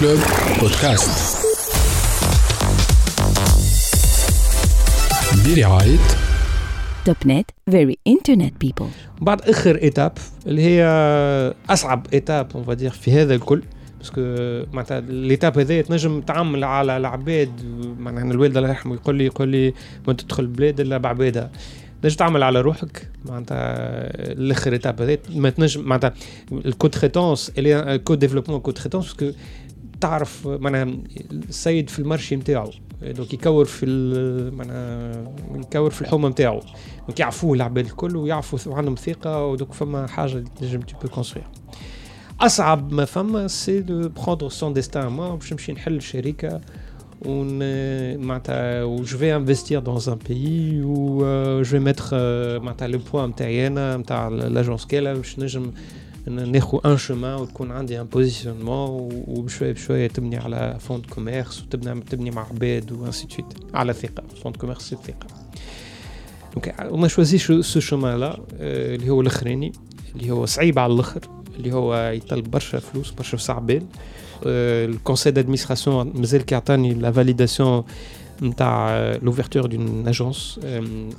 كلوب بودكاست برعاية توب نت فيري انترنت بيبل بعد آخر ايتاب اللي هي أصعب ايتاب اون فادير في هذا الكل. باسكو معناتها ليتاب هذايا تنجم تعمل على العباد. معناها الوالد الله يرحمه يقول لي يقول لي ما تدخل البلاد إلا بعبادها تنجم تعمل على روحك معناتها الآخر ايتاب هذا ما تنجم معناتها الكود اللي كود ديفلوبمون كود تريتونس باسكو تعرف معناها السيد في المارشي نتاعو دونك يكور في معناها يكور في الحومة نتاعو دونك يعرفوه العباد الكل ويعرفوا عندهم ثقة ودونك فما حاجة تنجم تي بو كونستروير أصعب ما فما سي دو بروندر سون ديستان ما باش نمشي نحل شركه ون معناتها و جو في انفستير دون ان بيي و جو في ميتر معناتها لو بوان نتاعي انا نتاع لاجونس كالا باش نجم ناخذ ان شومان وتكون عندي ان بوزيشنمون وبشويه بشويه تبني على فوند كوميرس وتبني تبني مع عباد وانسي سويت على ثقه فوند كوميرس ثقه دونك اون شوازي سو شومان لا اللي هو الاخراني اللي هو صعيب على الاخر اللي هو يطلب برشا فلوس برشا صعبان الكونسيل دادمينستراسيون مازال كيعطاني لا فاليداسيون نتاع لوفرتور دون اجونس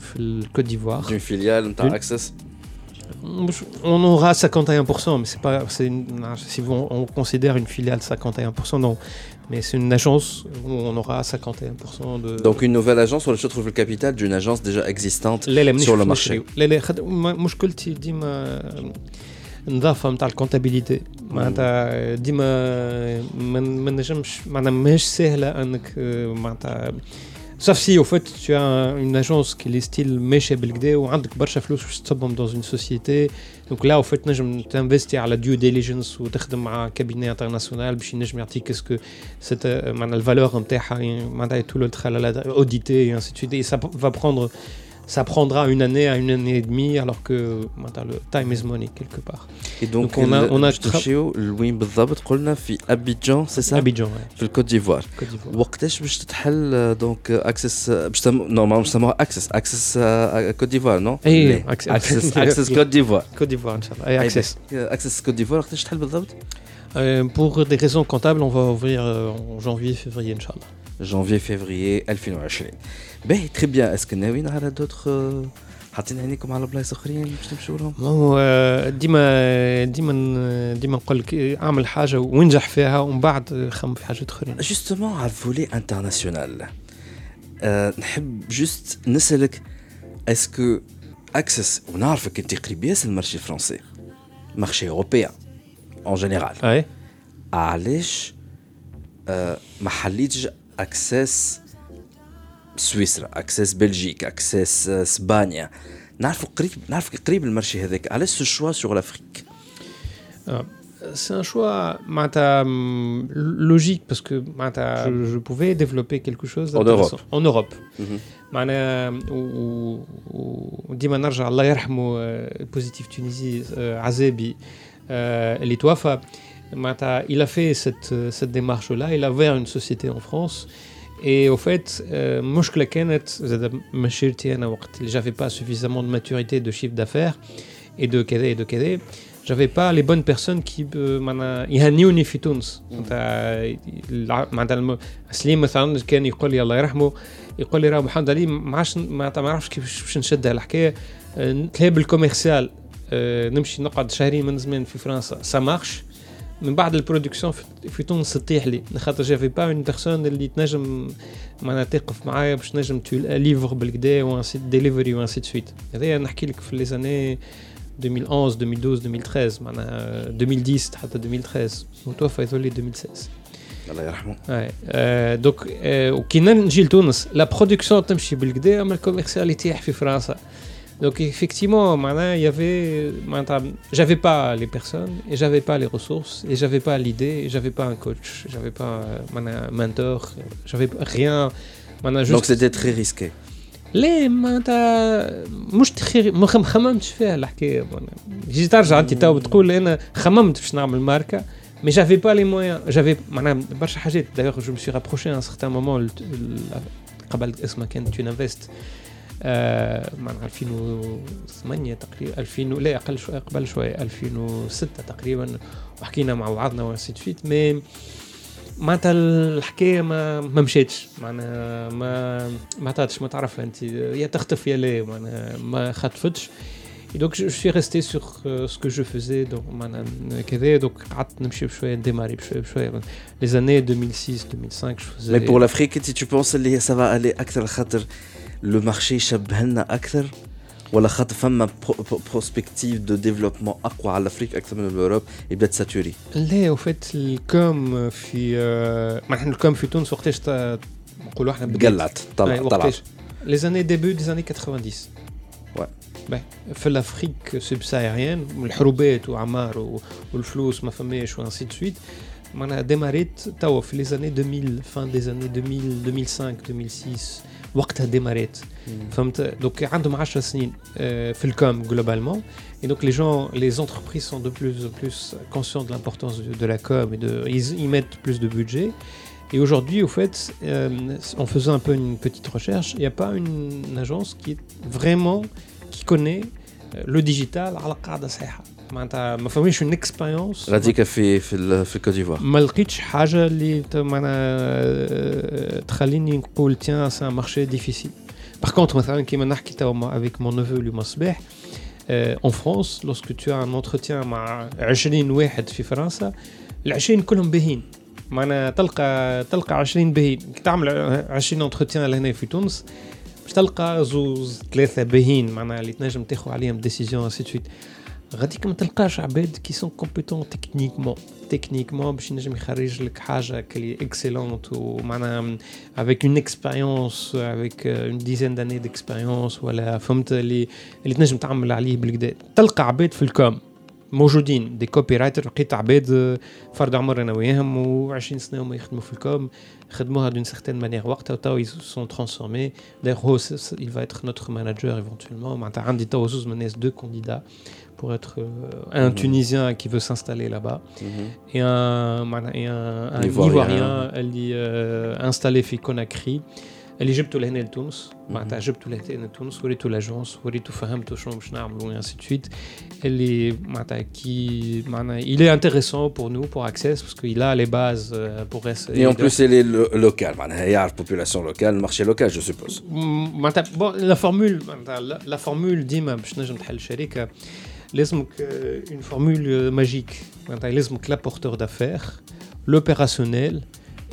في الكوت ديفوار دون فيليال نتاع اكسس on aura 51%, mais c'est pas, si on considère une filiale 51%, non. Mais c'est une agence où on aura 51% de. Donc une nouvelle agence, on trouve le capital d'une agence déjà existante sur le marché. مشكلتي ديما النظافه نتاع الكونتابيليتي معناتها ديما ما نجمش معناتها ماهيش سهله انك معناتها Sauf si au fait tu as une agence qui est style ماشيه بالكدا وعندك برشا فلوس باش تصبهم dans une société donc là au fait نجم تنفستي على ديو ديليجنس وتخدم مع كابيني انترناسيونال باش ينجم يعطيك اسكو سيت معناتها الفالور نتاعها معناتها tout le travail audité et ainsi de suite et ça va prendre ça prendra une année à une année et demie alors que le time is money quelque part. Et donc, donc on a on a تمشيو لوين بالضبط قلنا في ابيجان سي سا ابيجان في الكوت ديفوار وقتاش باش تتحل دونك اكسس باش نورمالمون باش نسموها اكسس اكسس كوت ديفوار نو اي اكسس اكسس كوت ديفوار كوت ديفوار ان شاء الله اي اكسس اكسس كوت ديفوار وقتاش تحل بالضبط Pour des raisons comptables, on va ouvrir en janvier, février, Inch'Allah. janvier février 2020 باهي تري بيان اسكو ناويين على دوتر حاطين عينيكم على بلايص اخرين باش تمشوا لهم هو ديما ديما ديما نقول لك اعمل حاجه وانجح فيها ومن بعد خم في حاجات اخرين جوستومون على الفولي انترناسيونال أه نحب جوست نسالك اسكو اكسس ونعرفك انت قريب ياسر المارشي الفرنسي مارشي اوروبيان اون جينيرال اي علاش أه ما حليتش اكسس سويسرا اكسس بلجيك اكسس اسبانيا نعرفوا قريب نعرفك قريب المارشي هذاك علاش سو شوا سور لافريك C'est un choix logique parce que je, je pouvais développer quelque chose en Europe. En Europe. معناها وديما نرجع الله يرحمه البوزيتيف تونيزي عزابي اللي توفى معناتها il a fait cette, cette démarche là il a ouvert une société en France Et au fait, المشكلة كانت زاد مشيرتي أنا وقت اللي j'avais pas suffisamment de maturité de chiffre d'affaires et de كذا et de كذا j'avais pas les bonnes personnes qui معناها يهنيوني في تونس معناتها سليم مثلا كان يقول لي الله يرحمه يقول لي راه محمد علي ما عادش ما نعرفش كيف باش نشد الحكايه تلاقي بالكوميرسيال نمشي نقعد شهرين من زمان في فرنسا سا مارش من بعد البرودكسيون في تونس تطيح لي. خاطر جافي با اون بيرسون اللي تنجم معناها تقف معايا باش نجم تو ليفر بالكدا وانسي ديليفري وانسي سويت هذايا نحكي لك في لي زاني 2011 2012 2013 معناها 2010 حتى 2013 وتوفى يظل 2016 الله يرحمه. اي دوك وكي نجي لتونس لا برودكسيون تمشي بالكدا أما الكوميرسيال يتيح في فرنسا. Donc effectivement, il y avait, j'avais pas les personnes et j'avais pas les ressources et j'avais pas l'idée et j'avais pas un coach, j'avais pas un mentor, j'avais rien. Juste... Donc c'était très risqué. ليه معناتها مش تخير ما خممتش فيها الحكايه جيت ترجع انت تو تقول انا خممت باش نعمل ماركه مي جافي با لي مويان جافي معناها برشا حاجات دايوغ جو مي رابروشي ان سيغتان مومون قبل اسمها كانت تونافيست معناها 2008 تقريبا 2000 لا أقل شوية قبل شوية 2006 تقريبا وحكينا مع بعضنا وانسي فيت مي معناتها الحكاية ما ما مشاتش. معناها ما ما عطاتش ما تعرف أنت. يا تخطف يا لا معناها ما خطفتش. Et donc je, je suis resté sur euh, ce que je faisais. Donc معناها كذا. Donc قعدت نمشي بشوية نديماري بشوية بشوية. Les années 2006 2005 je faisais Mais pour l'Afrique, tu tu penses que ça va aller. أكثر le marché يشبه لنا أكثر ولا خاطر فما بروسبكتيف دو ديفلوبمون أقوى على الأفريق أكثر من الأوروب يبدا تساتوري لا وفات الكوم في آه، نحن الكوم في تونس وقتاش نقولوا إحنا. قلعت طلع أي، طلع لي زاني ديبي دي زاني 90 Ouais. باهي. في الافريك سبساهريان الحروبات وعمار والفلوس ما فماش وأنسي دو سويت معناها ديماريت توا في لي زاني 2000 فان دي زاني 2000 2005 2006 وقتها ديماريت فهمت دوك عندهم 10 سنين آه، في الكوم globalement et donc les gens les entreprises sont de plus en plus conscients de l'importance de, de la com et de ils y mettent plus de budget et aujourd'hui au fait euh, en faisant un peu une petite recherche il n'y a pas une, une agence qui est vraiment qui connaît euh, le digital على قاعده صحيحه معناتها ما فماش une expérience. غاديك في في في الكوت ديفوار. ما لقيتش حاجة اللي معناها تخليني نقول تيان سي ان مارشي ديفيسيل باغ كونتر مثلا كيما نحكي توا افيك مون نوفو اليوم الصباح اون فرانس لوسكو تو ان انتروتيان مع 20 واحد في فرنسا ال 20 كلهم باهين معناها تلقى تلقى 20 باهين كي تعمل 20 انتروتيان لهنا في تونس باش تلقى زوز ثلاثة باهين معناها اللي تنجم تاخذ عليهم ديسيزيون انسي سويت غاديك ما تلقاش عباد كي سون كومبيتون تكنيكمون تكنيكمون باش ينجم يخرج لك حاجه كلي اكسيلونت ومعناها افيك اون اكسبيريونس افيك اون ديزين داني ديكسبيريونس ولا فهمت اللي اللي تنجم تعمل عليه بالكدا تلقى عباد في الكوم موجودين دي كوبي رايتر لقيت عباد آه، فرد عمر انا وياهم و20 سنه هما يخدموا في الكوم خدموها دون سيغتين مانيير وقتها وتوا ils sont transformés d'ailleurs هو س- س- il va être notre manager éventuellement معناتها عندي توا زوز من الناس deux candidats pour être euh, un Mhm. Tunisien qui veut s'installer là-bas et un, معناها- et un, un Ivoirien. Ivoirien اللي euh, installé في كوناكري اللي جبته لهنا لتونس معناتها جبته لهنا لتونس وريته لاجونس وريته فهمته شنو باش نعملوا et ainsi de suite اللي معناتها كي معناها il est intéressant pour nous pour Access parce qu'il a les bases euh, pour rester Et en plus, elle est lo- locale. معناها يعرف population locale, marché local, je suppose. معناتها bon, la formule معناتها la, la formule ديما باش تنجم تحل شركه لازمك euh, une formule euh, magique معناتها لازمك l'apporteur d'affaires l'opérationnel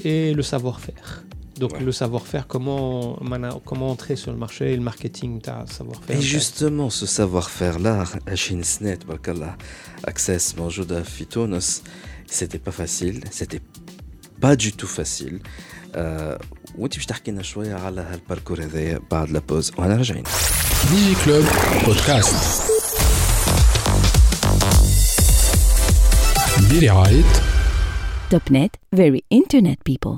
et le savoir-faire donc Ouais. le savoir-faire comment معناها comment entrer sur le marché et le marketing تاع savoir-faire Et justement, ce savoir-faire-là, عشرين سنة تبارك الله Access موجودة في تونس, c'était pas facile, c'était pas du tout facile. Euh, وانت باش تحكي لنا شوية على هالباركور هذايا بعد لا بوز وانا راجعين. ديجي كلوب بودكاست Topnet, very internet people.